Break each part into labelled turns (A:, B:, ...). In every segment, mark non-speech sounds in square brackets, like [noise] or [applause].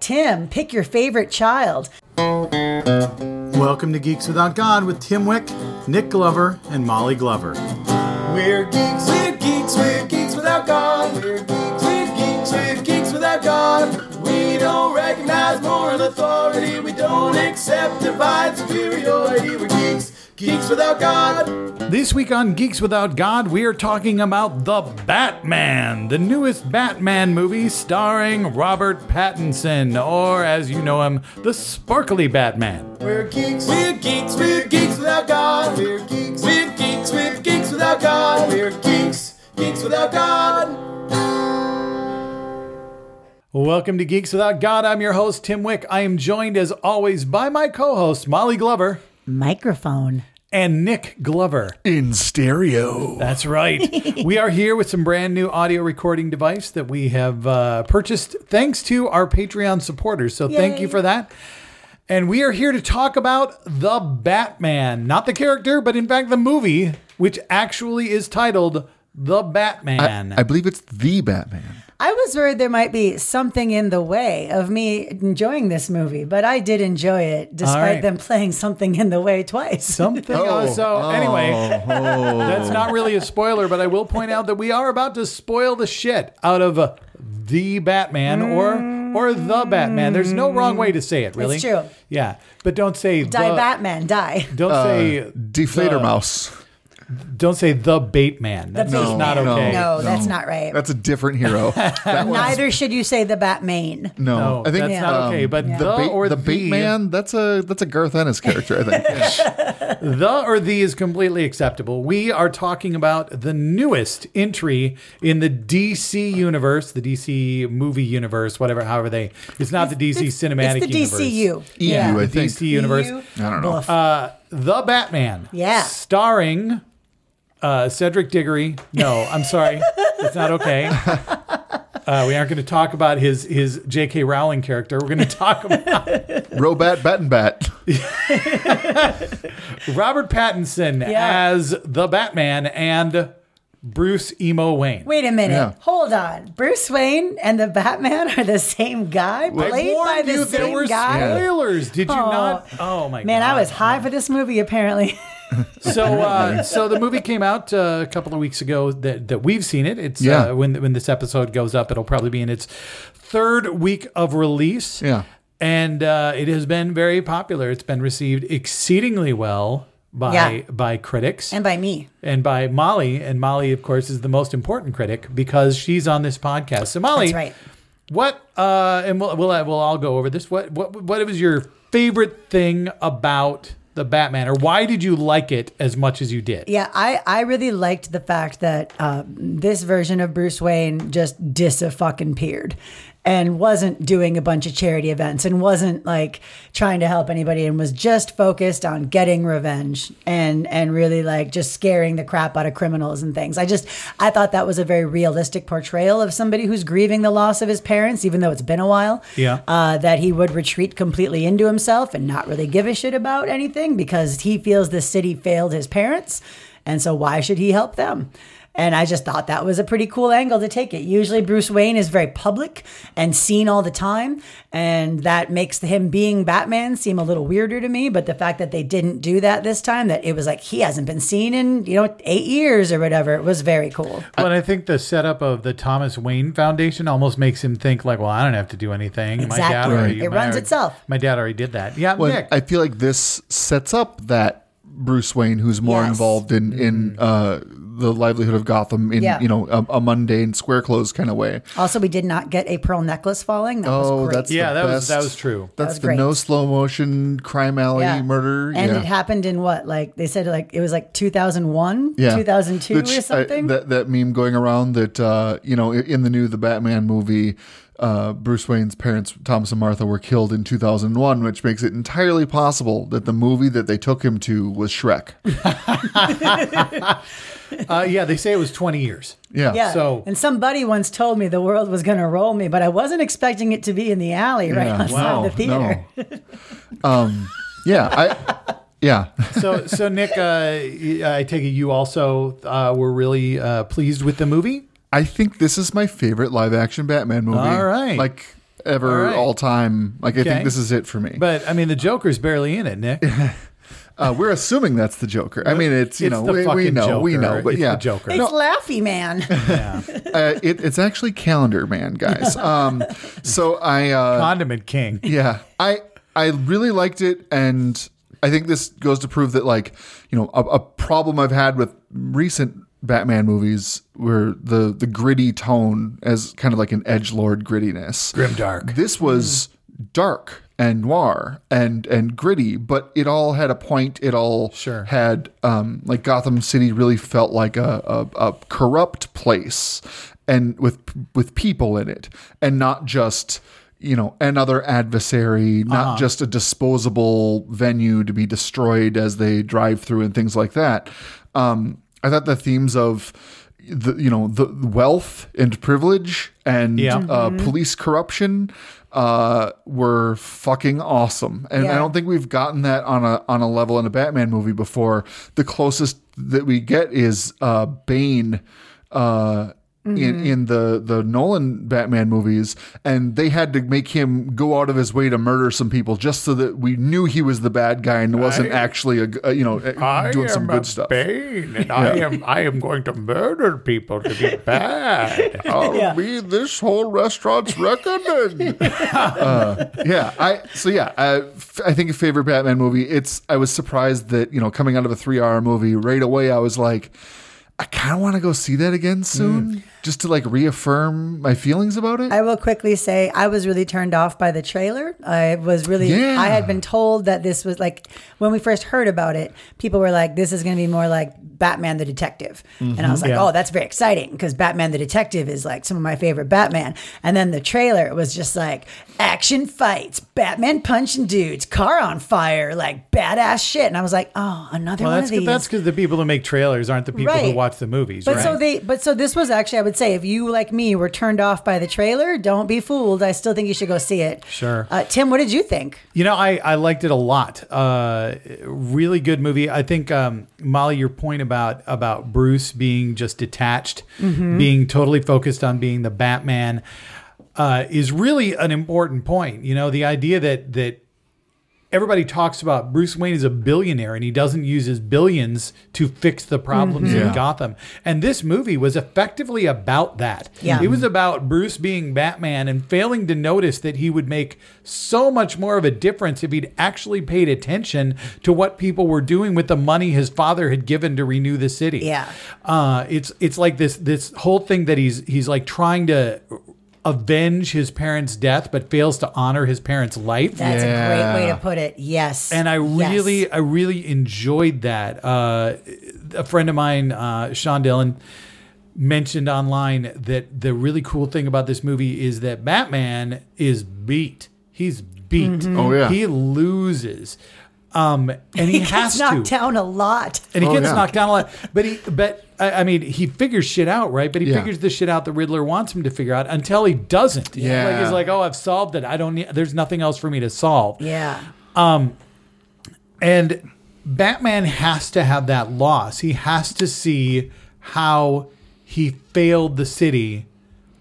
A: Tim, pick your favorite child.
B: Welcome to Geeks Without God with Tim Wick, Nick Glover, and Molly Glover.
C: We're geeks, we're geeks, we're geeks without God. We're geeks, we're geeks, we're geeks without God. We don't recognize moral authority. We don't accept divine superiority. We're geeks, geeks without God.
B: This week on Geeks Without God, we are talking about The Batman, the newest Batman movie starring Robert Pattinson, or as you know him, the sparkly Batman.
C: We're geeks, we're geeks, we're geeks without God. We're geeks, we're geeks, we're geeks without God. We're geeks, geeks without God.
B: Welcome to Geeks Without God. I'm your host, Tim Wick. I am joined as always by my co host, Molly Glover,
A: Microphone.
B: and Nick Glover.
D: in stereo.
B: That's right. we are here with some brand new audio recording device that we have uh, purchased thanks to our Patreon supporters. So thank you for that. And we are here to talk about the Batman, not the character, but in fact the movie, which actually is titled The Batman.
D: I believe it's the Batman.
A: I was worried there might be something in the way of me enjoying this movie, but I did enjoy it despite
B: right.
A: them playing something in the way twice.
B: Something. uh, so anyway, that's not really a spoiler, but I will point out that we are about to spoil the shit out of uh, the Batman or or the Batman. There's no wrong way to say it, really.
A: It's true.
B: Yeah, but don't say
A: die
B: the,
A: Batman, die.
B: Don't say
D: Deflator
B: the-
D: Mouse.
B: Don't say the Bateman. That's
A: The
B: just not
A: Bateman.
B: okay.
A: No, that's not right.
D: That's a different hero. [laughs]
A: Neither should you say the Batman.
D: No,
B: No,
D: I think
B: that's not okay. But
D: the,
B: the
D: Bait-
B: or
D: the
B: the
D: Bateman. That's a that's a Garth Ennis character. I think. [laughs]
B: The or the is completely acceptable. We are talking about the newest entry in the DC universe, the DC movie universe, whatever, however they. It's not the DC
A: It's-
B: cinematic
A: It's the
B: universe.
A: DCU.
D: EU, I
B: The
D: think.
B: DC universe.
A: EU.
D: I don't know.
B: Uh, the Batman.
A: Yeah.
B: Starring uh, Cedric Diggory. No, I'm sorry. it's not okay. [laughs] Uh, we aren't going to talk about his his J.K. Rowling character. We're going to talk about [laughs]
D: Robat Bat and Bat. [laughs]
B: Robert Pattinson
A: Yeah.
B: as the Batman and Bruce Emo Wayne.
A: Wait a minute.
D: Yeah.
A: Hold on. Bruce Wayne and the Batman are the same guy,
B: I
A: played by
B: warned
A: the
B: you there
A: same
B: were
A: guy.
B: spoilers. Did you
A: Oh.
B: not? Oh my god! Man!
A: I was high for this movie. Apparently, [laughs]
B: So, uh, so the movie came out uh, a couple of weeks ago that, that we've seen it. It's
D: Yeah.
B: uh, when when this episode goes up, it'll probably be in its third week of release.
D: Yeah.
B: and uh, it has been very popular. It's been received exceedingly well by
A: Yeah.
B: by critics
A: and by me.
B: and by Molly. And Molly, of course, is the most important critic because she's on this podcast. So, Molly,
A: That's right.
B: what? Uh, and we'll, we'll we'll all go over this. What what what was your favorite thing about the Batman, or why did you like it as much as you did?
A: Yeah, I, I really liked the fact that uh, this version of Bruce Wayne just dis fucking peered and wasn't doing a bunch of charity events and wasn't like trying to help anybody and was just focused on getting revenge and and really like just scaring the crap out of criminals and things. I just I thought that was a very realistic portrayal of somebody who's grieving the loss of his parents, even though it's been a while.
B: Yeah.
A: Uh, that he would retreat completely into himself and not really give a shit about anything because he feels the city failed his parents. And so why should he help them? And I just thought that was a pretty cool angle to take it. Usually Bruce Wayne is very public and seen all the time. And that makes him being Batman seem a little weirder to me. But the fact that they didn't do that this time, that it was like he hasn't been seen in, you know, eight years or whatever, it was very cool.
B: But I think the setup of the Thomas Wayne Foundation almost makes him think like, well, I don't have to do anything. My dad already,
A: It
B: my-
A: runs itself.
B: My dad already did that. Yeah,
D: Well,
B: Nick.
D: I feel like this sets up that Bruce Wayne, who's more
A: Yes.
D: involved in in uh, the livelihood of Gotham in
A: Yeah.
D: you know a, a mundane square clothes kind of way.
A: Also, we did not get a pearl necklace falling. That was
D: Oh,
A: great.
D: that's
B: yeah,
D: the
B: that was that was true.
D: That's
A: was
D: the
A: great.
D: no slow motion crime alley murder.
A: And
D: yeah.
A: it happened in what? Like they said, like it was like 2001,
D: yeah.
A: 2002
D: Which
A: or
D: I-
A: something.
D: that that meme going around that uh, you know in the new the Batman movie, uh, Bruce Wayne's parents Thomas and Martha were killed in 2001, which makes it entirely possible that the movie that they took him to was Shrek. [laughs]
B: Uh, yeah, they say it was 20 years.
D: Yeah.
A: yeah.
B: so-
A: and somebody once told me the world was going to roll me, but I wasn't expecting it to be in the alley right
D: Yeah. [laughs]
A: outside
D: Wow.
A: the theater.
D: No. [laughs] um, yeah. I. Yeah.
B: So, so Nick, uh, I take it you also uh, were really uh, pleased with the movie.
D: I think this is my favorite live action Batman movie.
B: All right.
D: Like ever,
B: All right.
D: all time. Like I think this is it for me.
B: But I mean, the Joker's barely in it, Nick. [laughs]
D: uh, we're assuming that's the Joker. I mean, it's you
B: It's
D: know
B: the
D: we, we
B: fucking
D: know we know, but
B: It's
D: yeah,
B: the Joker.
A: It's Laughy Man. [laughs]
B: Yeah.
D: uh, it, it's actually Calendar Man, guys. [laughs] Um, so I uh,
B: Condiment King.
D: yeah, I I really liked it, and I think this goes to prove that like you know a, a problem I've had with recent Batman movies were the the gritty tone as kind of like an edge lord grittiness.
B: grim dark.
D: This was dark and noir and and gritty, but it all had a point. It all
B: Sure.
D: had um, like Gotham City really felt like a, a, a corrupt place, and with with people in it, and not just you know another adversary, not just a disposable venue to be destroyed as they drive through and things like that. Um, I thought the themes of the you know the wealth and privilege and
B: Yeah.
D: uh, police corruption uh, were fucking awesome, and I don't think we've gotten that on a on a level in a Batman movie before. The closest that we get is uh, Bane. Uh, in, in the the Nolan Batman movies, and they had to make him go out of his way to murder some people just so that we knew he was the bad guy and wasn't actually a, g- a, you know doing some good stuff.
B: Bane, and I am I am going to murder people to be [laughs] bad.
D: I'll [laughs]
A: Yeah.
D: be this whole restaurant's reckoning. [laughs] uh, yeah, I so yeah, I think a favorite Batman movie. It's I was surprised that you know coming out of a three hour movie right away, I was like, I kind of want to go see that again soon, just to like reaffirm my feelings about it.
A: I will quickly say I was really turned off by the trailer. I was really
D: Yeah.
A: I had been told that this was like when we first heard about it, people were like this is going to be more like Batman the Detective. And I was like, mm-hmm.
B: oh, Yeah.
A: "Oh, that's very exciting because Batman the Detective is like some of my favorite Batman." And then the trailer was just like action fights, Batman punching dudes, car on fire, like badass shit. And I was like, "Oh, another
B: Well,
A: one
B: that's
A: of these."
B: good. That's because the people who make trailers aren't the people who watch the movies,
A: But
B: right?
A: so they, but so this was actually, I would say, if you like me were turned off by the trailer, don't be fooled. I still think you should go see it.
B: Sure.
A: Uh, Tim, what did you think?
B: You know, I, I liked it a lot. Uh, really good movie. I think um, Molly, your point about about Bruce being just detached, being totally focused on being the Batman, uh, is really an important point. You know, the idea that that everybody talks about Bruce Wayne is a billionaire and he doesn't use his billions to fix the problems in
D: Yeah.
B: Gotham. And this movie was effectively about that.
A: Yeah.
B: It was about Bruce being Batman and failing to notice that he would make so much more of a difference if he'd actually paid attention to what people were doing with the money his father had given to renew the city.
A: Yeah.
B: Uh, it's it's like this this whole thing that he's he's like trying to avenge his parents' death but fails to honor his parents' life.
A: That's a great way to put it. Yes.
B: and I
A: Yes.
B: really, I really enjoyed that. Uh, a friend of mine, uh, Sean Dillon, mentioned online that the really cool thing about this movie is that Batman is beat. He's beat.
D: Oh, yeah.
B: he loses, um, and he,
A: Mm-hmm. [laughs] he
B: has
A: gets knocked
B: to.
A: down a lot.
B: And he
D: Oh,
B: gets
D: yeah.
B: knocked down a lot, but he, but I, I mean, he figures shit out, right? But he
D: Yeah.
B: figures the shit out the Riddler wants him to figure out until he doesn't.
D: Yeah.
B: like he's like, oh, I've solved it. I don't need. There's nothing else for me to solve.
A: Yeah.
B: Um, and Batman has to have that loss. He has to see how he failed the city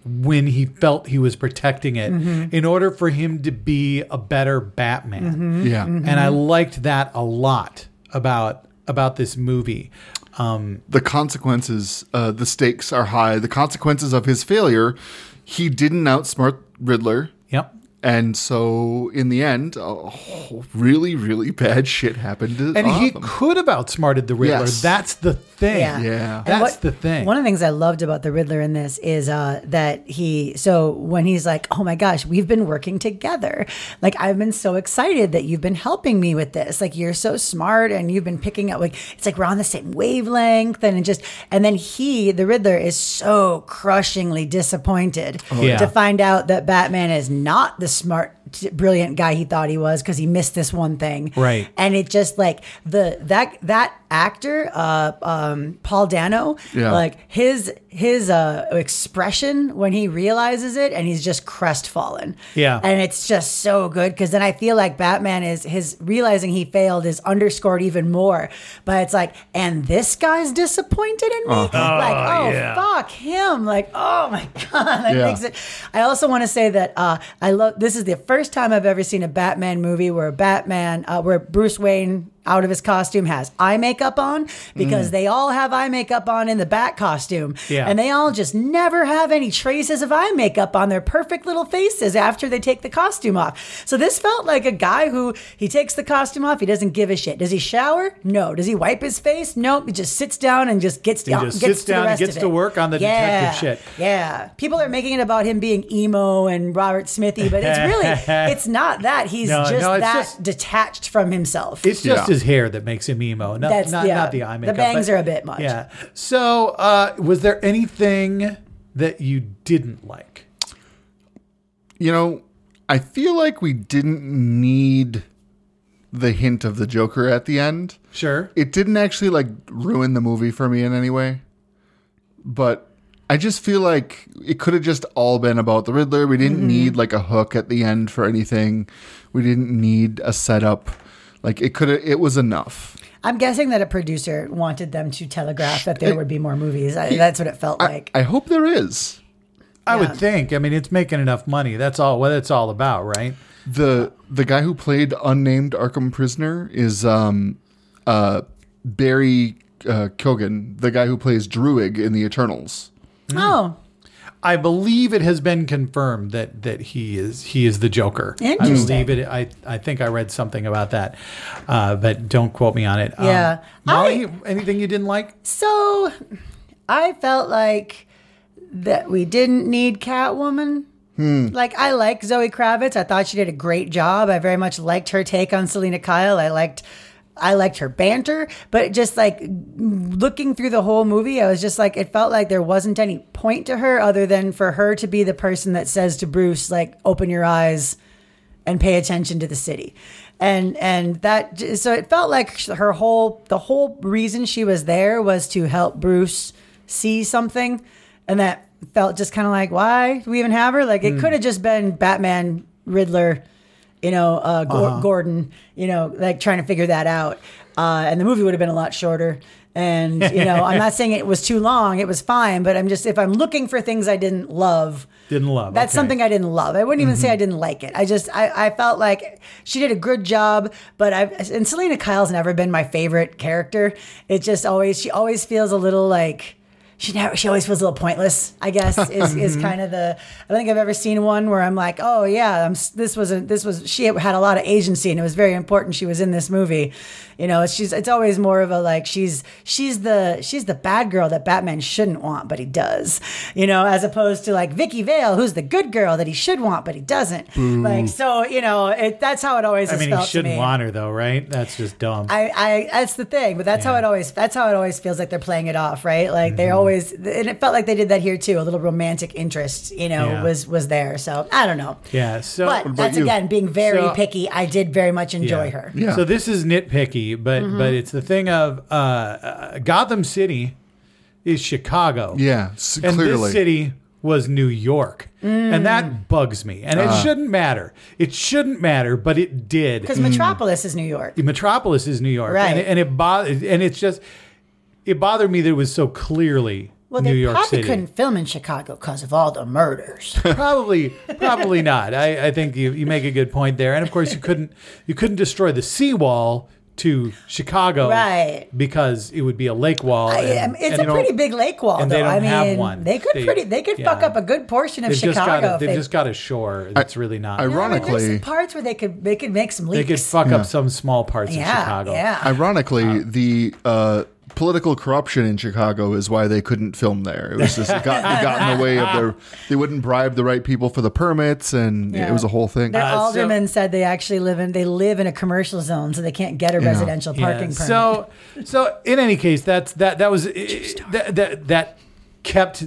B: when he felt he was protecting it mm-hmm. in order for him to be a better Batman. Mm-hmm.
D: yeah,
B: And I mm-hmm. liked that a lot about about this movie. Um,
D: the consequences, uh, the stakes are high. The consequences of his failure, he didn't outsmart Riddler.
B: yep.
D: And so, in the end, uh, really, really bad shit happened to
B: And he
D: Gotham.
B: could have outsmarted the Riddler.
D: Yes.
B: That's the thing.
A: Yeah.
D: Yeah.
B: That's
A: what-
B: the thing.
A: One of the things I loved about the Riddler in this is uh, that he, so when he's like, oh my gosh, we've been working together. Like, I've been so excited that you've been helping me with this. Like, you're so smart and you've been picking up, like, it's like we're on the same wavelength. And it just, and then he, the Riddler, is so crushingly disappointed
B: Yeah.
A: to find out that Batman is not the smart brilliant guy he thought he was because he missed this one thing.
B: Right.
A: And it just like the that that actor, uh, um, Paul Dano,
D: Yeah.
A: like his his uh, expression when he realizes it, and he's just crestfallen.
B: Yeah.
A: And it's just so good because then I feel like Batman is his realizing he failed is underscored even more. But it's like, and this guy's disappointed in me. Like, oh
B: yeah.
A: fuck him. Like, oh my [laughs] god, that
D: Yeah.
A: makes it. I also want to say that uh, I love. This is the first time I've ever seen a Batman movie where Batman, uh, where Bruce Wayne. Out of his costume has eye makeup on because mm. they all have eye makeup on in the Bat costume.
B: Yeah.
A: And they all just never have any traces of eye makeup on their perfect little faces after they take the costume off. So this felt like a guy who he takes the costume off, he doesn't give a shit. Does he shower? No. Does he wipe his face? Nope. He just sits down and just gets down.
B: just
A: gets
B: sits
A: to the
B: down and gets to work on the
A: yeah.
B: detective shit.
A: Yeah. People are making it about him being emo and Robert Smithy, but it's really [laughs] it's not that. He's
B: No,
A: just
B: no,
A: that
B: just-
A: detached from himself.
B: It's just
D: Yeah.
B: His hair that makes him emo, not,
A: That's-
B: not,
A: yeah.
B: not the eye makeup.
A: The bangs
B: but-
A: are a bit much.
B: Yeah. So, uh, was there anything that you didn't like?
D: You know, I feel like we didn't need the hint of the Joker at the end.
B: Sure.
D: It didn't actually like ruin the movie for me in any way. But I just feel like it could have just all been about the Riddler. We didn't need like a hook at the end for anything. We didn't need a setup. Like it could have it was enough.
A: I'm guessing that a producer wanted them to telegraph that there would be more movies. I, that's what it felt like.
D: I hope there is.
B: I
A: Yeah.
B: would think. I mean, it's making enough money. That's all. What it's all about, right?
D: The the guy who played unnamed Arkham prisoner is um uh Barry uh, Keoghan, the guy who plays Druig in the Eternals.
A: oh,
B: I believe it has been confirmed that that he is he is the Joker. I believe it. I I think I read something about that, uh, but don't quote me on it. Um,
A: Yeah.
B: Molly, anything you didn't like?
A: so I felt like that we didn't need Catwoman. Like I like Zoe Kravitz. I thought she did a great job. I very much liked her take on Selina Kyle. I liked I liked her banter, but just like looking through the whole movie, I was just like it felt like there wasn't any point to her other than for her to be the person that says to Bruce like open your eyes and pay attention to the city. And and that so it felt like her whole the whole reason she was there was to help bruce see something and that felt just kind of like why do we even have her? Like it mm. could have just been batman riddler you know uh, Gor- gordon you know like trying to figure that out uh, and the movie would have been a lot shorter and you know i'm not [laughs] saying it was too long it was fine but i'm just if i'm looking for things i didn't love
B: Didn't love.
A: that's
B: okay.
A: something I didn't love. I wouldn't even say I didn't like it. I just I, I felt like she did a good job, but I and Selina Kyle's never been my favorite character. It just always she always feels a little like she never she always feels a little pointless. I guess is, is [laughs] mm-hmm. kind of the I don't think I've ever seen one where I'm like, oh yeah, I'm, this was a, this was she had a lot of agency and it was very important she was in this movie. You know, she's it's always more of a like she's she's the she's the bad girl that Batman shouldn't want, but he does. You know, as opposed to like Vicki Vale, who's the good girl that he should want, but he doesn't. Hmm. Like so, you know, it, that's how it always
B: I mean, he shouldn't
A: me.
B: want her though, right? That's just dumb.
A: I, I that's the thing, but that's how it always that's how it always feels like they're playing it off, right? Like they mm-hmm. always and it felt like they did that here too. A little romantic interest, you know,
B: Yeah.
A: was was there. So I don't know.
B: yeah. So
A: But that's
D: you?
A: again being very
B: So-
A: picky. I did very much enjoy
B: Yeah.
A: her.
D: Yeah.
B: So this is nitpicky, but
A: Mm-hmm.
B: but it's the thing of uh, uh, Gotham City is Chicago.
D: Yeah, s-
B: and
D: clearly.
B: this city was New York,
A: Mm.
B: and that bugs me. And
D: Uh.
B: it shouldn't matter. It shouldn't matter, but it did.
A: Because Metropolis is New York.
B: Metropolis is New York,
A: Right.
B: And it, and it bothered, and it's just it bothered me that it was so clearly
A: Well,
B: New
A: they probably couldn't film in Chicago because of all the murders. [laughs]
B: probably probably not. I, I think you, you make a good point there. And of course you couldn't you couldn't destroy the seawall to Chicago
A: Right.
B: because it would be a lake wall.
A: I,
B: and-
A: um, it's
B: and
A: a pretty big lake wall,
B: and
A: though.
B: they don't
A: I mean,
B: have one.
A: they could
B: They-
A: pretty they could fuck up a good portion of
B: They've just
A: Chicago.
B: got a, they've
A: they-
B: just got a shore that's really not.
D: I-
A: No, I mean,
D: ironically-
A: some parts where they could they could make some leaks.
B: they could fuck
D: Yeah.
B: up some small parts of Chicago.
A: yeah.
D: Ironically, the uh, political corruption in Chicago is why they couldn't film there. It was just it got, it got in the way of their. They wouldn't bribe the right people for the permits, and
A: Yeah.
D: it was a whole thing.
A: Their
B: Uh, so-
A: alderman said they actually live in they live in a commercial zone, so they can't get a
D: Yeah.
A: residential
B: Yeah,
A: parking permit.
B: So, so in any case, that's that that was that that, that kept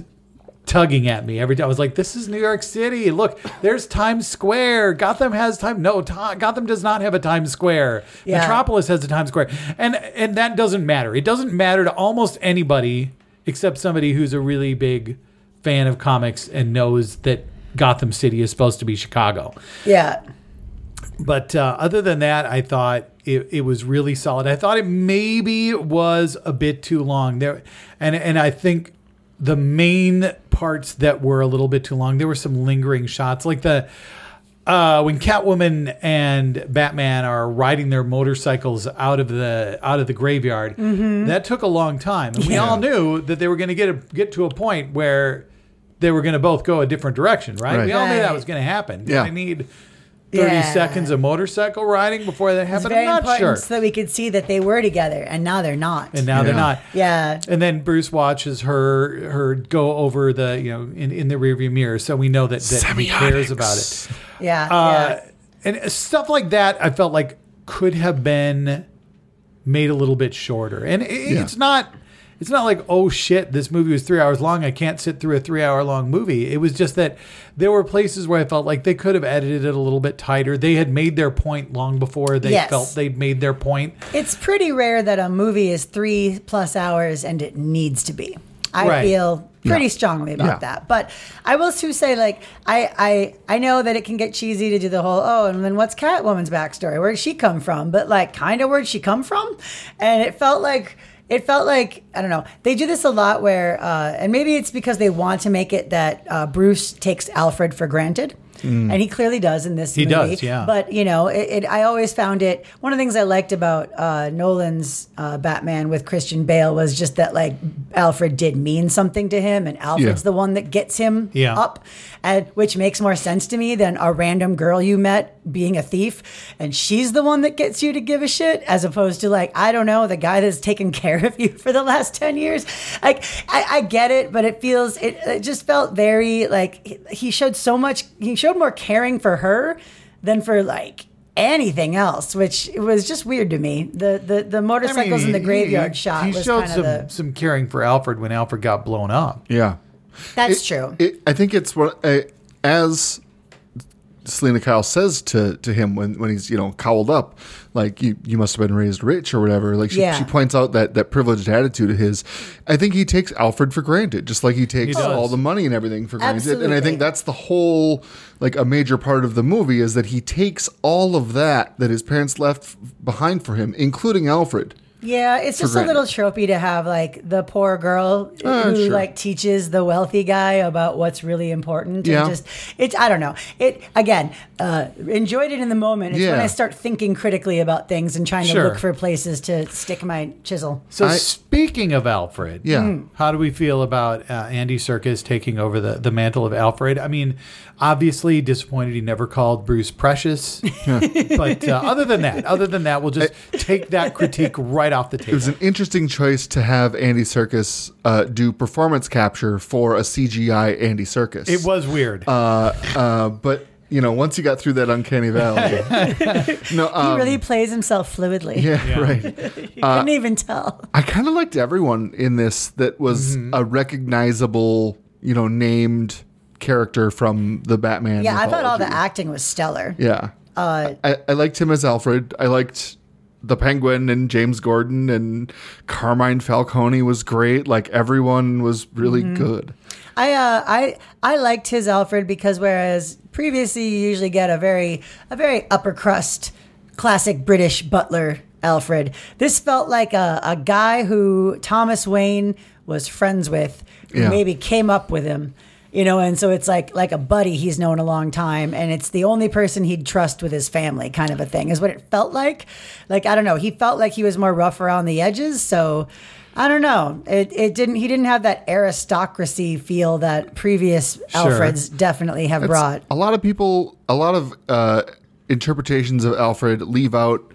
B: tugging at me every time. I was like, "This is New York City. Look, there's Times Square. Gotham has time. No, Ta- Gotham does not have a Times Square.
A: Yeah.
B: Metropolis has a Times Square, and and that doesn't matter. It doesn't matter to almost anybody except somebody who's a really big fan of comics and knows that Gotham City is supposed to be Chicago.
A: Yeah.
B: But uh, other than that, I thought it, it was really solid. I thought it maybe was a bit too long there, and and I think the main parts that were a little bit too long. There were some lingering shots, like the uh, when Catwoman and Batman are riding their motorcycles out of the out of the graveyard. That took a long time, and we all knew that they were going to get a, get to a point where they were going to both go a different direction, right?
D: Right.
B: We all knew that was going to happen.
D: Yeah.
B: I need 30
A: Yeah.
B: seconds of motorcycle riding before that
A: It's
B: happened?
A: very
B: I'm not
A: important
B: sure.
A: so that we could see that they were together, and now they're not.
B: And now they're not.
A: yeah.
B: And then Bruce watches her her go over the you know in, in the rearview mirror, so we know that, that he cares about it. [laughs]
A: Yeah.
B: Uh, and stuff like that, I felt like could have been made a little bit shorter. And it,
D: Yeah.
B: it's not it's not like oh shit, this movie was three hours long. I can't sit through a three hour long movie. It was just that there were places where I felt like they could have edited it a little bit tighter. They had made their point long before they
A: Yes.
B: felt they'd made their point.
A: It's pretty rare that a movie is three plus hours and it needs to be. I
B: Right.
A: feel pretty
D: Yeah.
A: strongly about
D: Yeah.
A: that. But I will too say, like, I, I I know that it can get cheesy to do the whole oh, and then what's Catwoman's backstory? Where did she come from? But like, kind of where'd she come from? And it felt like it felt like I don't know. They do this a lot where, uh, and maybe it's because they want to make it that uh, Bruce takes Alfred for granted. And he clearly does in this
B: He
A: movie.
B: does, yeah.
A: But you know, it, it, I always found it one of the things I liked about uh, Nolan's uh, Batman with Christian Bale was just that like Alfred did mean something to him, and Alfred's
D: Yeah.
A: the one that gets him
B: Yeah.
A: up, and which makes more sense to me than a random girl you met being a thief, and she's the one that gets you to give a shit, as opposed to like I don't know the guy that's taken [laughs] care of you for the last ten years. Like I, I get it, but it feels it, it just felt very like he- he showed so much. He showed more caring for her than for like anything else, which was just weird to me. The the, the motorcycles in the
B: he-
A: graveyard
B: he-
A: shot
B: He
A: was
B: showed
A: kind
B: some,
A: of the.
B: some caring for Alfred when Alfred got blown up.
D: Yeah.
A: That's
D: It-
A: true.
D: It, I think it's what uh, as Selina Kyle says to to him when when he's you know cowled up, like you you must have been raised rich or whatever. Like she,
A: Yeah.
D: she points out that that privileged attitude of his. I think he takes Alfred for granted, just like he takes
B: does.
D: all the money and everything for granted. And I think that's the whole like a major part of the movie is that he takes all of that that his parents left behind for him, including Alfred.
A: Yeah, it's just a little tropey to have like the poor girl
D: Uh,
A: who
D: sure.
A: like teaches the wealthy guy about what's really important.
D: Yeah.
A: And just it's I don't know. It again, uh enjoyed it in the moment. It's when I start thinking critically about things and trying to look for places to stick my chisel.
B: So
D: I-
B: speaking of Alfred,
D: Yeah.
B: how do we feel about uh, Andy Serkis taking over the, the mantle of Alfred? I mean, obviously disappointed he never called Bruce precious, [laughs] but uh, other than that, other than that, we'll just take that critique right off the table.
D: It was an interesting choice to have Andy Serkis uh, do performance capture for a CGI Andy Serkis.
B: It was weird.
D: uh, uh, but you know, once you got through that uncanny valley, [laughs] no,
A: He
D: um,
A: really plays himself fluidly.
D: yeah,
B: Yeah.
D: right. [laughs]
A: You couldn't even tell.
D: I kind of liked everyone in this that was
B: Mm-hmm.
D: a recognizable, you know, named character from the Batman.
A: Yeah, I thought all the acting was stellar.
D: Yeah,
A: Uh,
D: I, I liked him as Alfred. I liked the Penguin and James Gordon and Carmine Falcone was great. Like everyone was really
A: Mm-hmm.
D: good.
A: I uh, I I liked his Alfred because whereas previously you usually get a very a very upper crust classic British butler Alfred, this felt like a, a guy who Thomas Wayne was friends with, who
D: Yeah.
A: maybe came up with him. You know, and so it's like like a buddy he's known a long time, and it's the only person he'd trust with his family, kind of a thing, is what it felt like. Like I don't know, he felt like he was more rough around the edges, so I don't know. It it didn't he didn't have that aristocracy feel that previous Alfreds definitely have brought.
D: A lot of people, a lot of uh, interpretations of Alfred leave out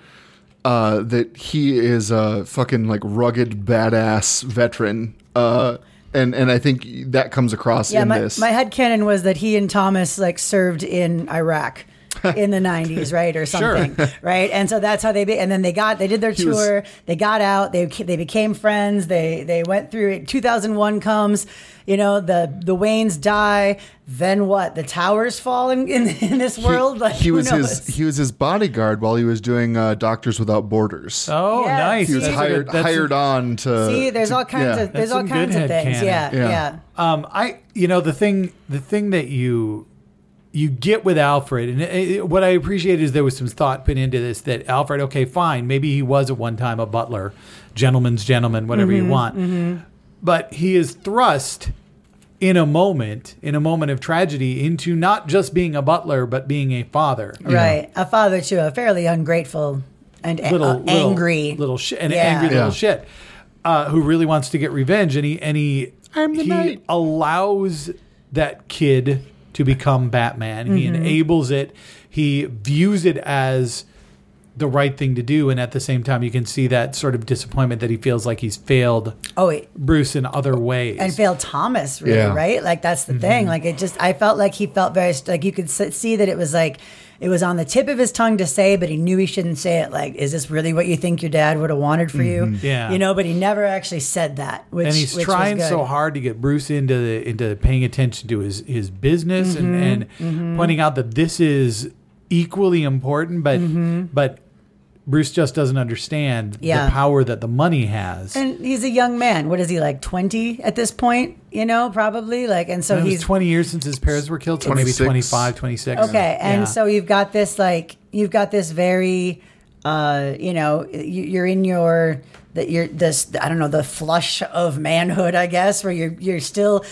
D: uh, that he is a fucking like rugged badass veteran. Uh, and, and I think that comes across
A: Yeah,
D: in
A: my,
D: this.
A: my headcanon was that he and Thomas like served in Iraq. [laughs] in the 90s, right? Or
B: Sure.
A: something, right? And so that's how they, be, and then they got, they did their
D: was-
A: tour, they got out, they, they became friends, they, they went through it. 2001 comes, you know, the, the Waynes die. Then what? The towers fall in, in, in this world? [laughs] Like,
D: he was
A: knows?
D: his he was his bodyguard while he was doing uh, Doctors Without Borders.
B: Oh,
A: Yeah,
B: nice.
D: he was
B: That's a
D: hired
B: good- that's a-
D: hired on to
A: See, there's
D: to-
A: all kinds
D: yeah.
A: of, there's
B: That's
A: all kinds of things.
B: headcanon.
A: Yeah,
D: Yeah.
A: yeah.
B: Um, I, you know, the thing, the thing that you, you get with Alfred, and it, it- what I appreciate is there was some thought put into this that Alfred, okay, fine, maybe he was at one time a butler, gentleman's gentleman, whatever
A: Mm-hmm,
B: you want, but he is thrust in a moment, in a moment of tragedy, into not just being a butler, but being a father.
A: Right. A father to a fairly ungrateful and
B: little,
A: uh,
B: little
A: angry.
B: little shit, an
A: Yeah.
B: angry little
D: Yeah.
B: shit, uh, who really wants to get revenge, and he and he
D: I'm the
B: he
D: knight.
B: allows that kid to become Batman. He
A: Mm-hmm.
B: enables it. He views it as the right thing to do, and at the same time, you can see that sort of disappointment that he feels like he's failed
A: oh, wait.
B: Bruce in other ways.
A: and failed Thomas, really,
D: Yeah.
A: right? Like that's the
B: Mm-hmm.
A: thing. Like it just, I felt like he felt very like you could see that it was like it was on the tip of his tongue to say, but he knew he shouldn't say it. Like, is this really what you think your dad would have wanted for you?
B: Mm-hmm. Yeah.
A: you know. But he never actually said that. Which
B: and he's
A: which
B: trying so hard to get Bruce into the, into paying attention to his his business
A: Mm-hmm.
B: and, and pointing out that this is equally important, but
A: Mm-hmm.
B: but Bruce just doesn't understand
A: Yeah.
B: the power that the money has.
A: And he's a young man. What is he like? Twenty at this point? You know, probably like. And so
B: it was
A: he's
B: 20 years since his parents were killed, so maybe
D: 26.
B: 25, 26.
A: Okay, and
B: Yeah.
A: so you've got this like you've got this very, uh, you know, you're in your that you're this I don't know the flush of manhood I guess where you're you're still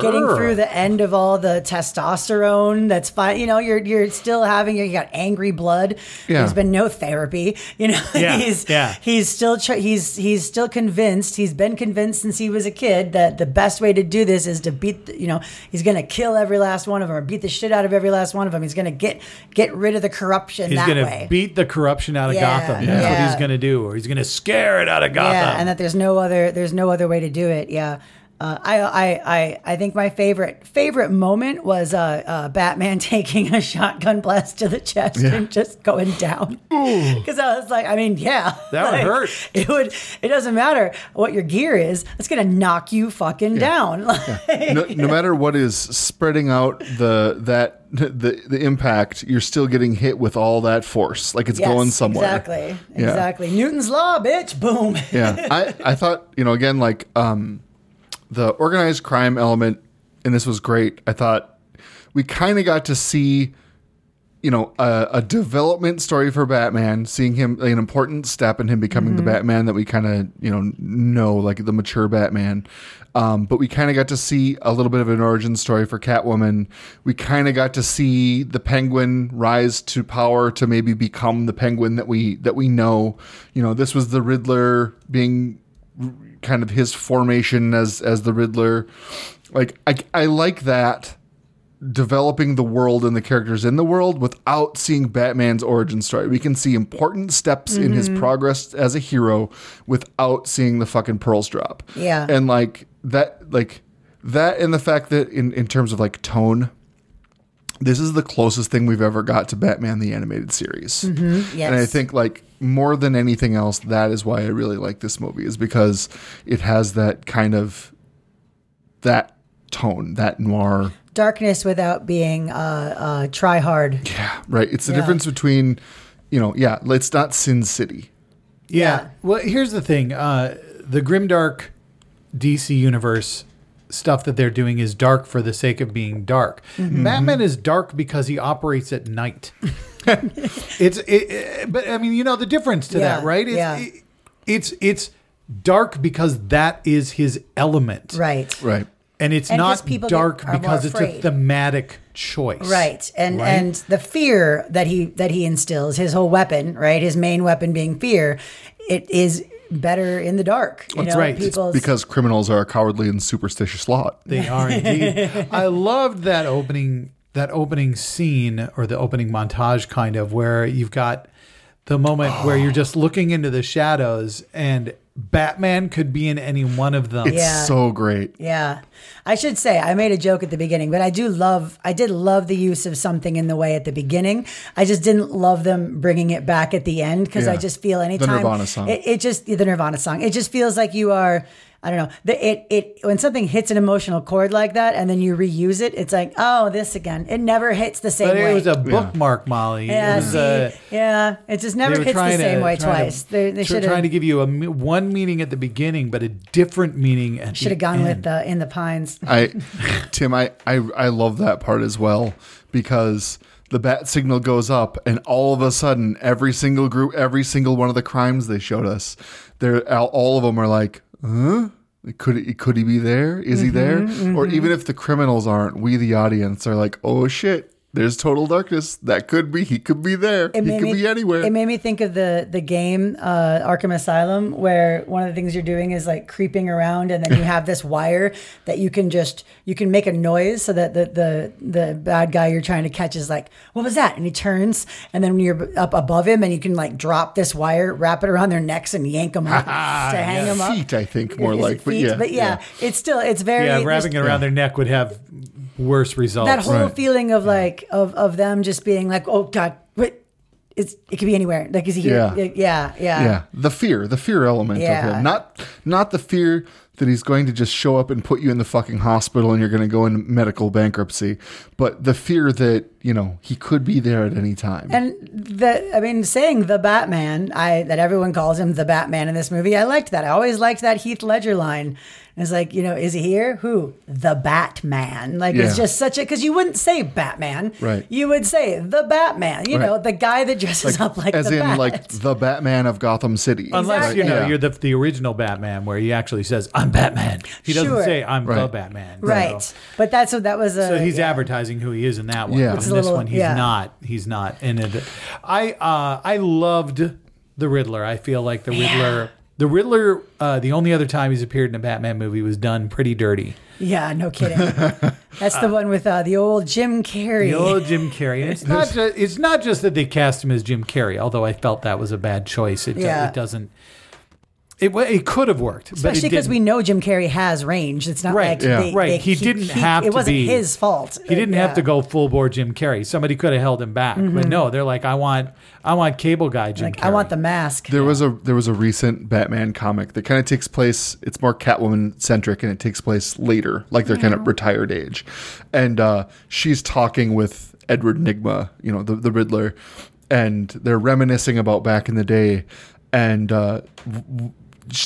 A: getting through the end of all the testosterone that's fine you know you're you're still having you got angry blood
D: Yeah.
A: there's been no therapy you know
B: Yeah, [laughs]
A: he's
B: yeah.
A: he's still he's he's still convinced he's been convinced since he was a kid that the best way to do this is to beat the, you know he's gonna kill every last one of them or beat the shit out of every last one of them he's gonna get get rid of the corruption
B: He's
A: that
B: going
A: way
B: to beat the corruption out of
A: Yeah,
B: Gotham. That's what he's going to do, or he's going to scare it out of Gotham.
A: yeah and that there's no other there's no other way to do it yeah uh, I, I, I, I think my favorite favorite moment was uh, uh, Batman [laughs] taking a shotgun blast to the chest and just going down. Because [laughs] I was like, I mean, yeah,
B: That would hurt. [laughs]
A: It would. It doesn't matter what your gear is. It's gonna knock you fucking down.
D: no, no matter what is spreading out the that the the impact, you're still getting hit with all that force. Like it's
A: Yes,
D: going somewhere.
A: Exactly.
D: Yeah.
A: Exactly. Newton's law, bitch. Boom.
D: yeah i i thought you know again like um the organized crime element and this was great i thought we kind of got to see you know a, a development story for batman seeing him an important step in him becoming the batman that we kind of you know know like the mature batman um, but we kind of got to see a little bit of an origin story for Catwoman. We kind of got to see the Penguin rise to power to maybe become the Penguin that we that we know. You know, this was the Riddler being kind of his formation as as the Riddler. Like I I like that developing the world and the characters in the world without seeing Batman's origin story. We can see important steps in his mm-hmm. progress as a hero without seeing the fucking pearls drop.
A: Yeah.
D: And like that like that and the fact that in in terms of like tone this is the closest thing we've ever got to Batman the animated series.
A: Yes.
D: And I think like more than anything else, that is why I really like this movie is because it has that kind of that tone, that noir.
A: darkness without being uh, uh, try hard.
D: Yeah, right. It's the
A: Yeah.
D: difference between, you know, yeah, it's not Sin City.
B: Yeah.
A: Yeah.
B: Well, here's the thing: uh, the grimdark DC universe stuff that they're doing is dark for the sake of being dark.
A: Mm-hmm.
B: Batman is dark because he operates at night. [laughs] [laughs] it's, it, it- but I mean, you know the difference to
A: Yeah,
B: that, right? It's,
A: yeah.
B: it- it's it's dark because that is his element,
A: Right.
D: Right.
B: And it's
A: And 'cause
B: not
A: people
B: dark
A: get-
B: because it's a thematic choice,
A: Right. And
B: Right?
A: and the fear that he that he instills, his whole weapon, right? His main weapon being fear, it is better in the dark. You
B: That's
A: know,
B: right. It's
D: Because criminals are a cowardly and superstitious lot.
B: They are indeed. [laughs] I loved that opening that opening scene or the opening montage kind of where you've got the moment where you're just looking into the shadows and Batman could be in any one of them.
D: It's
A: Yeah.
D: so great.
A: Yeah. I should say I made a joke at the beginning, but I do love I did love the use of something in the way at the beginning. I just didn't love them bringing it back at the end because I just feel anytime
D: Nirvana song.
A: It, it just the Nirvana song. It just feels like you are I don't know. The, it it when something hits an emotional chord like that and then you reuse it, it's like oh this again. It never hits the same
B: But
A: way.
B: it was a bookmark, Molly.
A: yeah,
B: it was
A: see,
B: uh,
A: yeah, it just never hits the same
B: to-
A: way
B: trying to-
A: twice. they they should
B: trying to give you a one meaning at the beginning, but a different meaning at
A: should have gone
B: end.
A: with the in the pines.
D: I, [laughs] Tim, I, I, I love that part as well because the bat signal goes up, and all of a sudden, every single group, every single one of the crimes they showed us, they're all- all of them are like, huh? Could he, could he be there? Is he there? Mm-hmm, or mm-hmm. even if the criminals aren't, we the audience are like, oh shit, there's total darkness. That could be. He could be there. he could
A: me-
D: be anywhere.
A: It made me think of the the game uh, Arkham Asylum, where one of the things you're doing is like creeping around, and then you [laughs] have this wire that you can just you can make a noise so that the the the bad guy you're trying to catch is like, what was that? And he turns, and then when you're up above him, and you can like drop this wire, wrap it around their necks, and yank them up [laughs] to hang them up.
D: Feet, I think, [laughs] more
A: Is it
D: like, but yeah,
A: but yeah, it's still it's very
B: Yeah, wrapping it around their neck would have worse results.
A: that whole
D: Right.
A: feeling of like of of them just being like, oh god, what? It's it could be anywhere. Like is he here?
D: Yeah.
A: yeah, yeah.
D: yeah the fear the fear element
A: Yeah.
D: of him not not the fear that he's going to just show up and put you in the fucking hospital and you're going to go into medical bankruptcy but the fear that you know he could be there at any time
A: And the, I mean, saying the Batman, I that everyone calls him the Batman in this movie. I liked that. I always liked that Heath Ledger line. It's like, you know, is he here? Who? The Batman. Like it's just such a because you wouldn't say Batman,
D: Right.
A: You would say the Batman. You
D: Right.
A: know, the guy that dresses up like
D: as
A: the
D: in
A: Bat.
D: like the batman of gotham city
B: Unless you know
D: Yeah.
B: you're the the original Batman, where he actually says, "I'm Batman." He doesn't
A: Sure.
B: say, "I'm the Batman."
A: right?
B: So,
A: But that's what that was. A,
B: so he's
A: yeah.
B: advertising who he is in that one.
D: Yeah.
B: But
D: It's
B: in this
A: little-
B: one, he's
A: yeah.
B: not. He's not in it. I uh, I loved the Riddler. I feel like the Riddler. The Riddler. Uh, the only other time he's appeared in a Batman movie was done pretty dirty.
A: Yeah, no kidding. [laughs] that's the one with uh, the old Jim Carrey.
B: The old Jim Carrey. And it's [laughs] not. Just, it's not just that they cast him as Jim Carrey. Although I felt that was a bad choice. It,
A: Yeah.
B: it doesn't. It it could have worked, but
A: Especially because we know Jim Carrey has range. It's not
B: Right,
A: like
D: yeah.
A: they,
B: Right,
A: they-
B: he didn't have
A: It
B: to
A: wasn't
B: be-
A: his fault.
B: He didn't have to go full bore Jim Carrey. Somebody could have held him back, but no, they're like, I want, I want cable guy Jim
A: Like
B: Carrey.
A: I want the mask.
D: There was a there was a recent Batman comic that kind of takes place. It's more Catwoman centric, and it takes place later, like their kind of retired age. And uh, she's talking with Edward Nygma, you know, the the Riddler, and they're reminiscing about back in the day. And uh, w- w-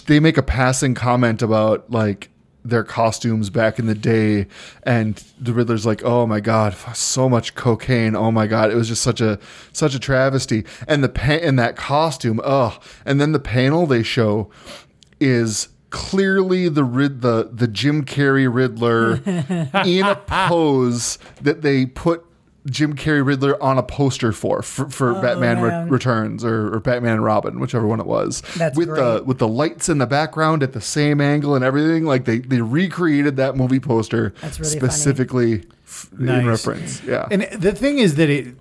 D: they make a passing comment about like their costumes back in the day and the riddler's like oh my god so much cocaine. Oh my god. It was just such a such a travesty. And the pa- and that costume oh and then the panel they show is clearly the Rid- the the Jim Carrey Riddler [laughs] in a pose that they put Jim Carrey Riddler on a poster for for, for oh, Batman Re- Returns or, or Batman and Robin, whichever one it was.
A: That's
D: with the with the lights in the background at the same angle and everything. Like they they recreated that movie poster
A: That's really
D: specifically f-
B: Nice.
D: in reference. Yeah,
B: And the thing is that it,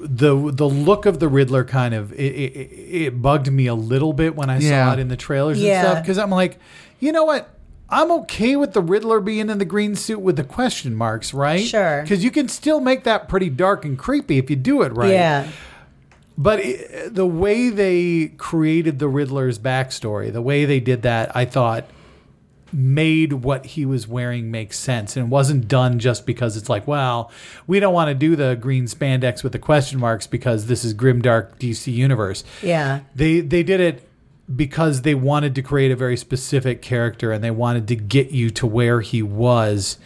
B: the the look of the Riddler kind of it, it, it bugged me a little bit when I
D: Yeah.
B: saw it in the trailers
A: Yeah.
B: and stuff because I'm like, you know what? I'm okay with the Riddler being in the green suit with the question marks, right?
A: Sure.
B: Because you can still make that pretty dark and creepy if you do it right.
A: Yeah.
B: But it, the way they created the Riddler's backstory, the way they did that, I thought made what he was wearing make sense and it wasn't done just because it's like, well, we don't want to do the green spandex with the question marks because this is grimdark DC universe.
A: Yeah.
B: They they did it because they wanted to create a very specific character and they wanted to get you to where he was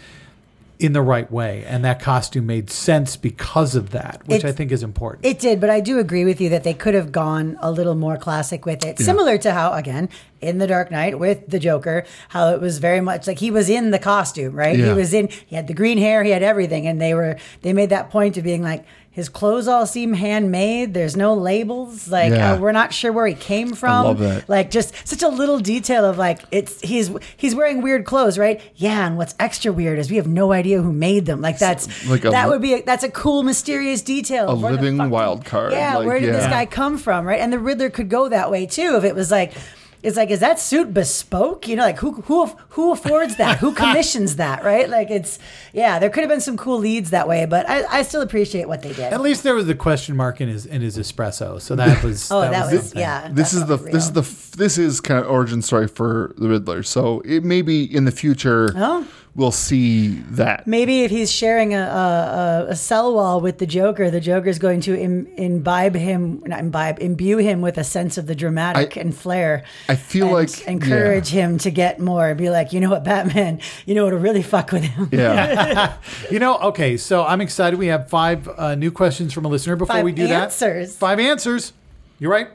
B: in the right way and that costume made sense because of that, which I think is important.
A: It did, but I do agree with you that they could have gone a little more classic with it. Similar to how, again, in The Dark Knight with the Joker, how it was very much like he was in the costume, right? He was in, he had the green hair, he had everything. And they were, they made that point of being like, his clothes all seem handmade. There's no labels. Like
D: Yeah.
A: uh, we're not sure where he came from.
D: love that.
A: Like just such a little detail of like it's he's he's wearing weird clothes, right? Yeah. And what's extra weird is we have no idea who made them. Like that's
D: Like a
A: that would be a, that's a cool mysterious detail.
D: A living
A: fuck-
D: wild card,
A: Yeah,
D: like,
A: where did this guy come from, right? And the Riddler could go that way too if it was like, it's like, is that suit bespoke? You know, like who who who affords that? who [laughs] commissions that? Right? Like it's yeah. There could have been some cool leads that way, but I, I still appreciate what they did.
B: At least there was the question mark in his in his espresso, so that [laughs] was
A: oh, that, was,
B: something.
A: yeah.
D: this is the
A: felt
D: this is the this is kind of origin story for the Riddler. So it may be in the future
A: Oh.
D: We'll see that.
A: Maybe if he's sharing a, a, a- a cell wall with the Joker, the Joker's going to Im, imbibe him, not imbibe, imbue him with a sense of the dramatic
D: I-
A: and flair.
D: I feel
A: and
D: like-
A: encourage him to get more. Be like, you know what, Batman, you know what'll really fuck with him.
D: Yeah. [laughs] [laughs]
B: You know, okay, so I'm excited. We have five uh, new questions from a listener. Before
A: Five
B: we do
A: answers.
B: that, five answers. You're right.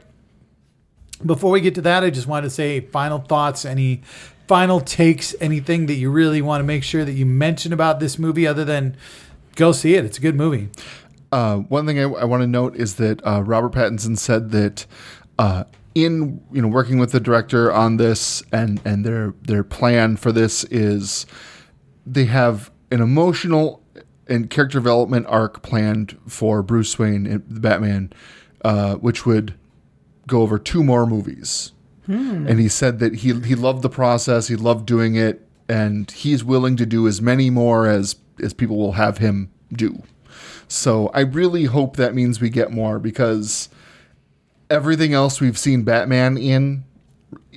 B: Before we get to that, I just wanted to say final thoughts, any final takes, anything that you really want to make sure that you mention about this movie, other than go see it. It's a good movie.
D: Uh, one thing I, I want to note is that uh, Robert Pattinson said that uh, in you know working with the director on this and and their their plan for this is they have an emotional and character development arc planned for Bruce Wayne and the Batman, uh, which would go over two more movies. And he said that he he loved the process, he loved doing it, and he's willing to do as many more as as people will have him do. So I really hope that means we get more because everything else we've seen Batman in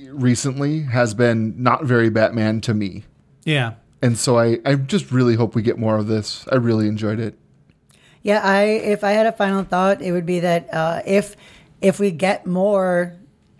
D: recently has been not very Batman to me.
B: Yeah.
D: And so I, I just really hope we get more of this. I really enjoyed it.
A: Yeah, I if I had a final thought, it would be that uh, if if we get more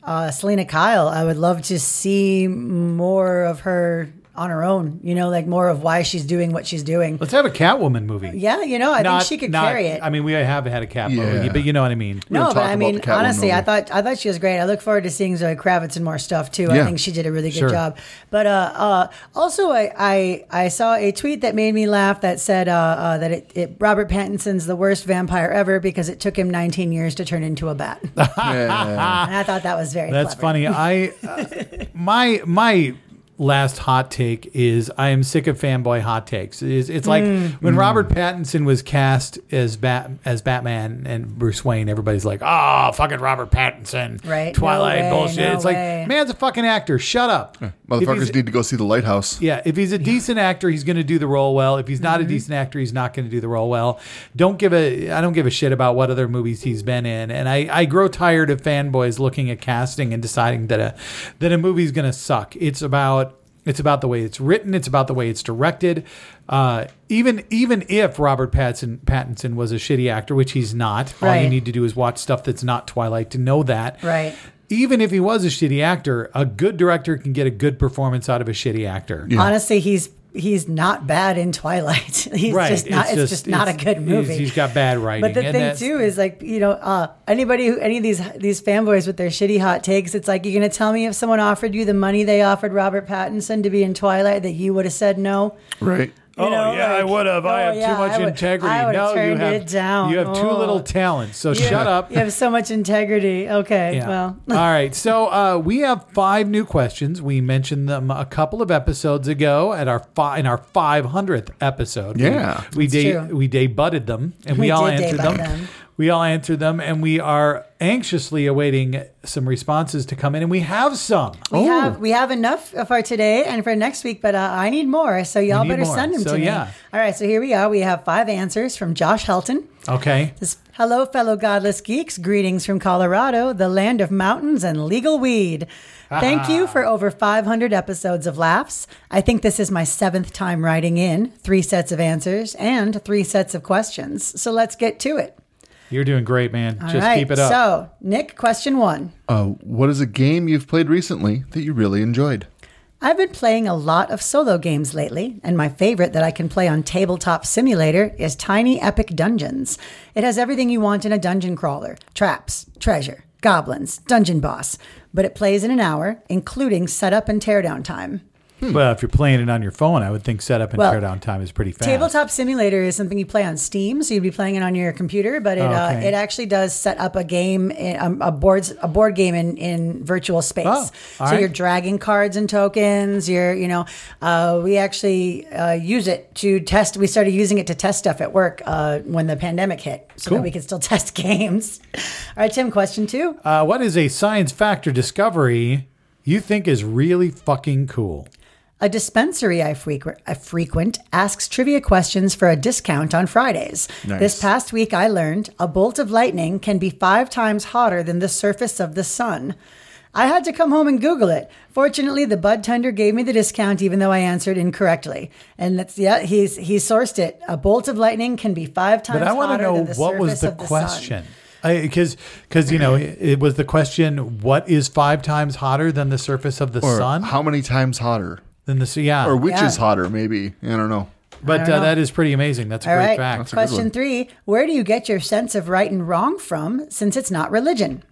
A: uh, Selina Kyle, I would love to see more of her on her own. You know, like more of why she's doing what she's doing.
B: Let's have a Catwoman movie.
A: Yeah, you know, I
B: Not-
A: think she could
B: not-
A: carry it.
B: I mean, we have had a Cat
D: Yeah.
B: movie, but you know what I mean.
D: We'll
A: no,
D: talk
A: but I
D: about
A: mean,
D: the Catwoman
A: honestly, I
D: movie.
A: thought I thought she was great. I look forward to seeing Zoe Kravitz and more stuff too. I
D: Yeah.
A: think she did a really good
B: Sure.
A: job. But uh, uh, also, I, I I saw a tweet that made me laugh that said uh, uh, that it, it Robert Pattinson's the worst vampire ever because it took him 19 years to turn into a bat. [laughs] and
D: Yeah.
A: I thought that was very
B: That's
A: clever.
B: funny. I uh, my my last hot take is I am sick of fanboy hot takes. It's, it's like
A: Hmm.
B: when Robert Pattinson was cast as Bat as Batman and Bruce Wayne. Everybody's like, "Oh, fucking Robert Pattinson,
A: Right.
B: Twilight
A: No way,
B: bullshit."
A: no
B: it's
A: way.
B: like, man's a fucking actor. Shut up. If
D: Motherfuckers need to go see the lighthouse.
B: yeah, if he's a decent actor, he's going to do the role well. If he's not
A: Mm-hmm.
B: a decent actor, he's not going to do the role well. Don't give a I don't give a shit about what other movies he's been in. And I, I grow tired of fanboys looking at casting and deciding that a that a movie's going to suck. It's about it's about the way it's written. It's about the way it's directed. Uh, even even if Robert Pattinson Pattinson was a shitty actor, which he's not, all you need to do is watch stuff that's not Twilight to know that
A: Right.
B: even if he was a shitty actor, a good director can get a good performance out of a shitty actor.
A: Honestly, he's he's not bad in Twilight. [laughs] He's
B: Right.
A: just not.
B: It's
A: It's,
B: just-
A: just, not a
B: it's-
A: good
B: he's-
A: movie.
B: he's got bad writing,
A: But the
B: and
A: thing too is like you know uh, anybody who any of these these fanboys with their shitty hot takes. It's like you're gonna tell me if someone offered you the money they offered Robert Pattinson to be in Twilight that you would have said no.
D: Right.
A: You
B: oh
A: know,
B: yeah, I would have. I
A: oh,
B: have
A: yeah,
B: too much
A: I would-
B: integrity.
A: I would've
B: no, you have
A: it down.
B: you have too
A: Oh.
B: little talent. So shut up.
A: You have so much integrity. Okay,
B: Yeah.
A: well. [laughs]
B: All right. So uh, we have five new questions. We mentioned them a couple of episodes ago at our fi- in our 500th episode.
D: Yeah.
B: we
A: That's
B: de-
A: true.
B: we debutted them and we,
A: We
B: all answered them.
A: them.
B: We all answered them, and we are anxiously awaiting some responses to come in, and we have some.
A: We
D: Oh.
A: have we have enough for today and for next week, but uh, I need more. So y'all better
B: more.
A: send them
B: So,
A: to me.
B: yeah.
A: All right, so here we are. We have five answers from Josh Helton.
B: Okay.
A: This, Hello, fellow godless geeks. Greetings from Colorado, the land of mountains and legal weed. Thank you for over 500 episodes of laughs. I think this is my seventh time writing in, three sets of answers and three sets of questions. So let's get to it.
B: You're doing great, man.
A: All
B: Just
A: right.
B: keep it up.
A: So, Nick, question one.
D: Uh, what is a game you've played recently that you really enjoyed?
A: I've been playing a lot of solo games lately, and my favorite that I can play on Tabletop Simulator is Tiny Epic Dungeons. It has everything you want in a dungeon crawler traps, treasure, goblins, dungeon boss, but it plays in an hour, including setup and teardown time.
B: Well, if you're playing it on your phone, I would think setup and
A: Well,
B: teardown time is pretty fast.
A: Tabletop Simulator is something you play on Steam, so you'd be playing it on your computer, but it
B: Oh,
A: uh, it actually does set up a game, in, um, a boards a board game in, in virtual space.
B: Oh,
A: so
B: right.
A: you're dragging cards and tokens. You're you know uh, we actually uh, use it to test. We started using it to test stuff at work uh, when the pandemic hit, so
B: Cool.
A: that we could still [laughs] test games. All right, Tim. Question two.
B: Uh, what is a science factor discovery you think is really fucking cool?
A: A dispensary I frequent, I frequent asks trivia questions for a discount on Fridays. This past week, I learned a bolt of lightning can be five times hotter than the surface of the sun. I had to come home and Google it. Fortunately, the bud tender gave me the discount, even though I answered incorrectly. And that's yeah, he's he sourced it. A bolt of lightning can be five times
B: But I want to know what was
A: surface
B: the
A: of the sun.
B: question. Because, because you know, [clears throat] it, it was the question: What is five times hotter than the surface of the
D: Or
B: sun?
D: how many times hotter?
B: Than the yeah.
D: Or which
A: Yeah.
D: is hotter, maybe. I don't know.
B: but
A: don't
B: uh,
A: know.
B: that is pretty amazing. That's a
A: All
B: great
A: right.
B: fact.
D: a good one.
A: Question three Where do you get your sense of right and wrong from since it's not religion?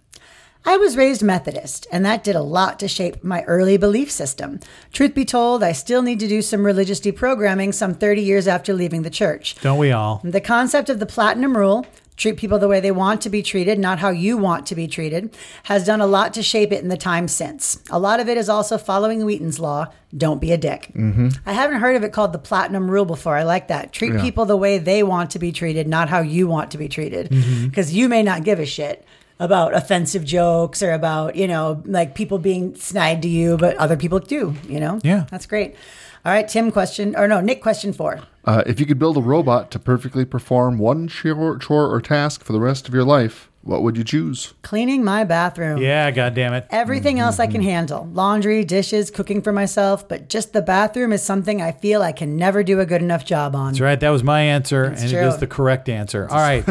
A: I was raised Methodist, and that did a lot to shape my early belief system. Truth be told, I still need to do some religious deprogramming some 30 years after leaving the church.
B: Don't we all?
A: The concept of the platinum rule, treat people the way they want to be treated, not how you want to be treated, has done a lot to shape it in the time since. A lot of it is also following Wheaton's law don't be a dick. Mm-hmm. I haven't heard of it called the platinum rule before. I like that. Treat people the way they want to be treated, not how you want to be treated. Because you may not give a shit. About offensive jokes or about, you know, like people being snide to you, but other people do, you know?
B: Yeah.
A: That's great. All right, Tim, question, or no, Nick, question four.
D: Uh, if you could build a robot to perfectly perform one chore, chore or task for the rest of your life, what would you choose?
A: Cleaning my bathroom.
B: Yeah, God damn it.
A: Everything else I can handle laundry, dishes, cooking for myself, but just the bathroom is something I feel I can never do a good enough job on.
B: That's right. That was my answer, and
A: true.
B: it is the correct answer. All right.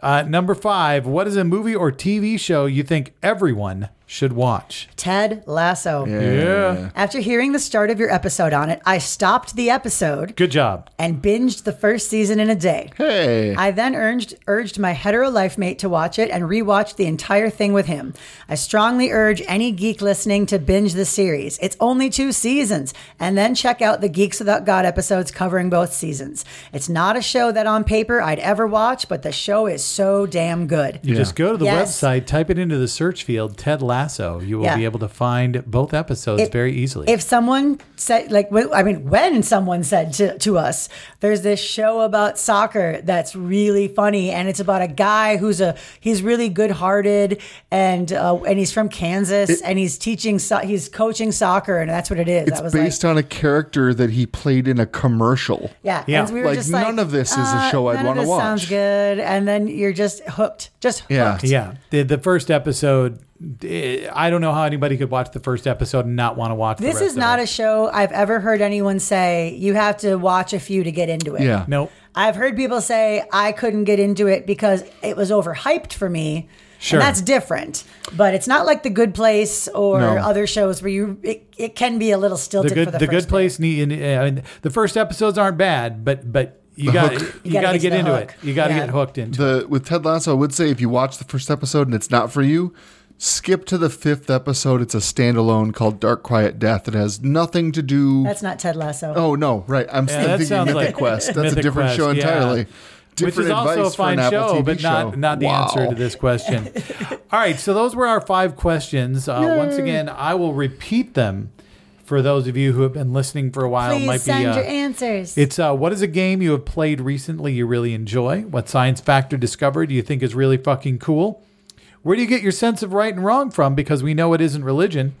B: Uh, number five. What is a movie or TV show you think everyone should watch?
A: Ted Lasso.
B: Yeah.
A: After hearing the start of your episode on it, I stopped the episode
B: Good job.
A: and binged the first season in a day.
D: Hey.
A: I then urged urged my hetero life mate to watch it and rewatched the entire thing with him. I strongly urge any geek listening to binge the series. It's only two seasons, and then check out the Geeks Without God episodes covering both seasons. It's not a show that on paper I'd ever watch, but the show is so damn good.
B: You just go to the
A: Yes.
B: website, type it into the search field, Ted Lasso. You will
A: Yeah.
B: be able to find both episodes
A: If-
B: very easily.
A: If someone said, like, when- I mean, when someone said to, to us, there's this show about soccer that's really funny, and it's about a guy who's a he's really good hearted, and uh, and he's from Kansas, and he's teaching, so, he's coaching soccer, and that's what it is.
D: it's
A: I was
D: based
A: like,
D: on a character that he played in a commercial.
A: yeah,
B: Yeah.
A: And we were
D: Like,
A: just
D: none of this is a
A: uh,
D: show I'd wanna
A: watch. Sounds good, and then you're just hooked, just
D: Yeah.
A: hooked.
B: yeah. The, the first episode, I don't know how anybody could watch the first episode and not want to watch the
A: This
B: rest
A: is
B: of
A: not
B: it.
A: a show I've ever heard anyone say you have to watch a few to get into it.
D: Yeah.
B: Nope.
A: I've heard people say I couldn't get into it because it was overhyped for me.
B: Sure.
A: And that's different. But it's not like The Good Place or
D: No.
A: other shows where you it, it can be a little
B: The
A: stilted
B: good,
A: for
B: the,
A: the,
B: good
A: first bit.
B: place. Need, I mean, the first episodes aren't bad, but but you got you,
A: You gotta get
B: get into
A: hook.
B: it. You got to
A: Yeah.
B: get hooked into. it.
D: The with Ted Lasso, I would say if you watch the first episode and it's not for you, skip to the fifth episode. It's a standalone called Dark Quiet Death. It has nothing to do.
A: That's not Ted Lasso.
D: oh no, right. I'm
B: Yeah,
D: thinking
B: sounds
D: Mythic
B: like
D: Quest. That's a different
B: Quest,
D: show
B: yeah.
D: entirely.
B: Which
D: Different
B: is also
D: advice
B: a fine
D: Apple
B: show,
D: TV
B: but not
D: show.
B: not the
D: Wow.
B: answer to this question. [laughs] All right, so those were our five questions. Uh, once again, I will repeat them for those of you who have been listening for a while.
A: Please
B: might
A: send
B: be, uh,
A: your answers.
B: It's uh, what is a game you have played recently you really enjoy? What science fact or discovery do you think is really fucking cool? Where do you get your sense of right and wrong from? Because we know it isn't religion.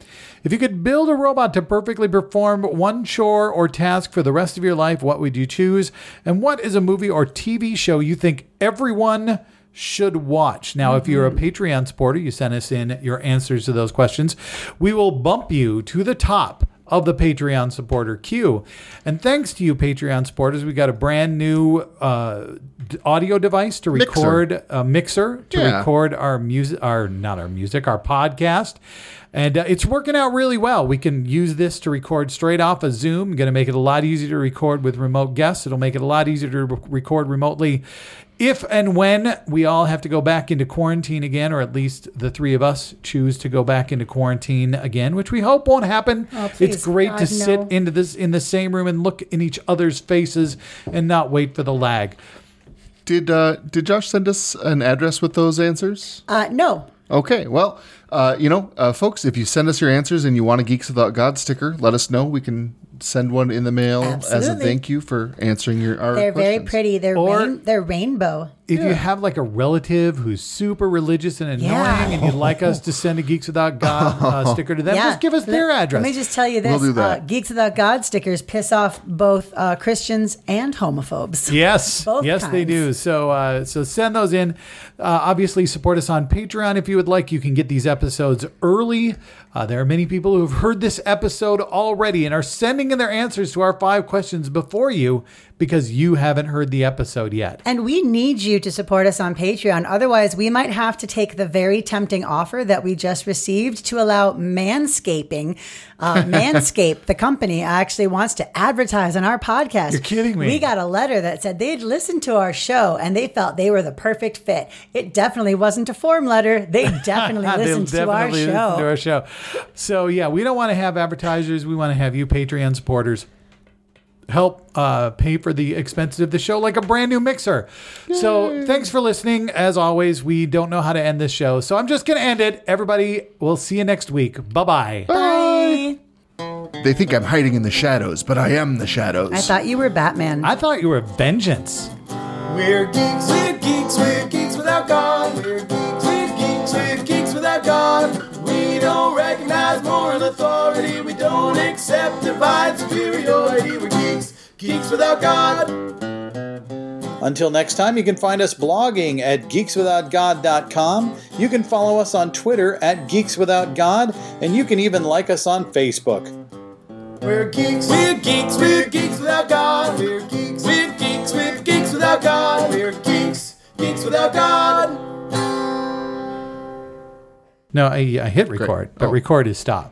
B: If you could build a robot to perfectly perform one chore or task for the rest of your life, what would you choose? And what is a movie or TV show you think everyone should watch? Now, if you're a mm-hmm. Patreon supporter, you send us in your answers to those questions. We will bump you to the top of the Patreon supporter queue. And thanks to you, Patreon supporters, we got a brand new uh, d- audio device to
D: Mixer.
B: record a mixer to
D: Yeah.
B: record our music, our not our music, our podcast. And uh, it's working out really well. We can use this to record straight off of Zoom. Going to make it a lot easier to record with remote guests. It'll make it a lot easier to re- record remotely if and when we all have to go back into quarantine again, or at least the three of us choose to go back into quarantine again, which we hope won't happen.
A: Oh, please,
B: it's great to
A: God,
B: sit
A: no.
B: into this in the same room and look in each other's faces and not wait for the lag.
D: Did uh, did Josh send us an address with those answers?
A: uh, no.
D: Okay, well, uh, you know, uh, folks, if you send us your answers and you want a Geeks Without God sticker, let us know. We can send one in the mail as a thank you for answering your our
A: They're very pretty. They're
B: Or-
A: rain, they're rainbow.
B: If you have like a relative who's super religious and annoying
A: Yeah.
B: and you'd like us to send a Geeks Without [laughs] God uh, sticker to them, just give us their
A: Let-
B: address.
A: Let me just tell you this:
D: We'll do that.
A: Uh, Geeks Without God stickers piss off both uh, Christians and homophobes. [laughs]
B: Yes,
A: Both
B: yes, they
A: kinds.
B: do. So, uh, so send those in. Uh, obviously, support us on Patreon if you would like. You can get these episodes early. Uh, there are many people who have heard this episode already and are sending in their answers to our five questions before you because you haven't heard the episode yet.
A: And we need you to support us on Patreon. Otherwise, we might have to take the very tempting offer that we just received to allow Manscaping. Uh, [laughs] Manscaped, the company, actually wants to advertise on our podcast.
B: You're kidding me.
A: We got a letter that said they'd listened to our show and they felt they were the perfect fit. It definitely wasn't a form letter. They [laughs] definitely
B: They
A: listened to our
B: definitely listen
A: show.
B: to our show. So yeah, we don't want to have advertisers. We want to have you Patreon supporters help uh, pay for the expenses of the show, like a brand new mixer. So thanks for listening. As always, we don't know how to end this show, so I'm just gonna end it. Everybody, we'll see you next week. Bye bye.
A: Bye.
D: They think I'm hiding in the shadows, but I am the shadows.
A: I thought you were Batman.
B: I thought you were vengeance.
C: We're geeks, we're geeks, we're geeks without God. We're geeks, accept divine superiority. We're geeks, geeks without God.
E: Until next time, you can find us blogging at geekswithoutgod.com. You can follow us on Twitter at geekswithoutgod, and you can even like us on Facebook.
C: We're geeks, we're geeks, we're geeks without God. We're geeks, we're geeks, we're geeks without God. We're geeks, geeks without God.
B: No, I, I hit record, but
D: Oh.
B: record is stop.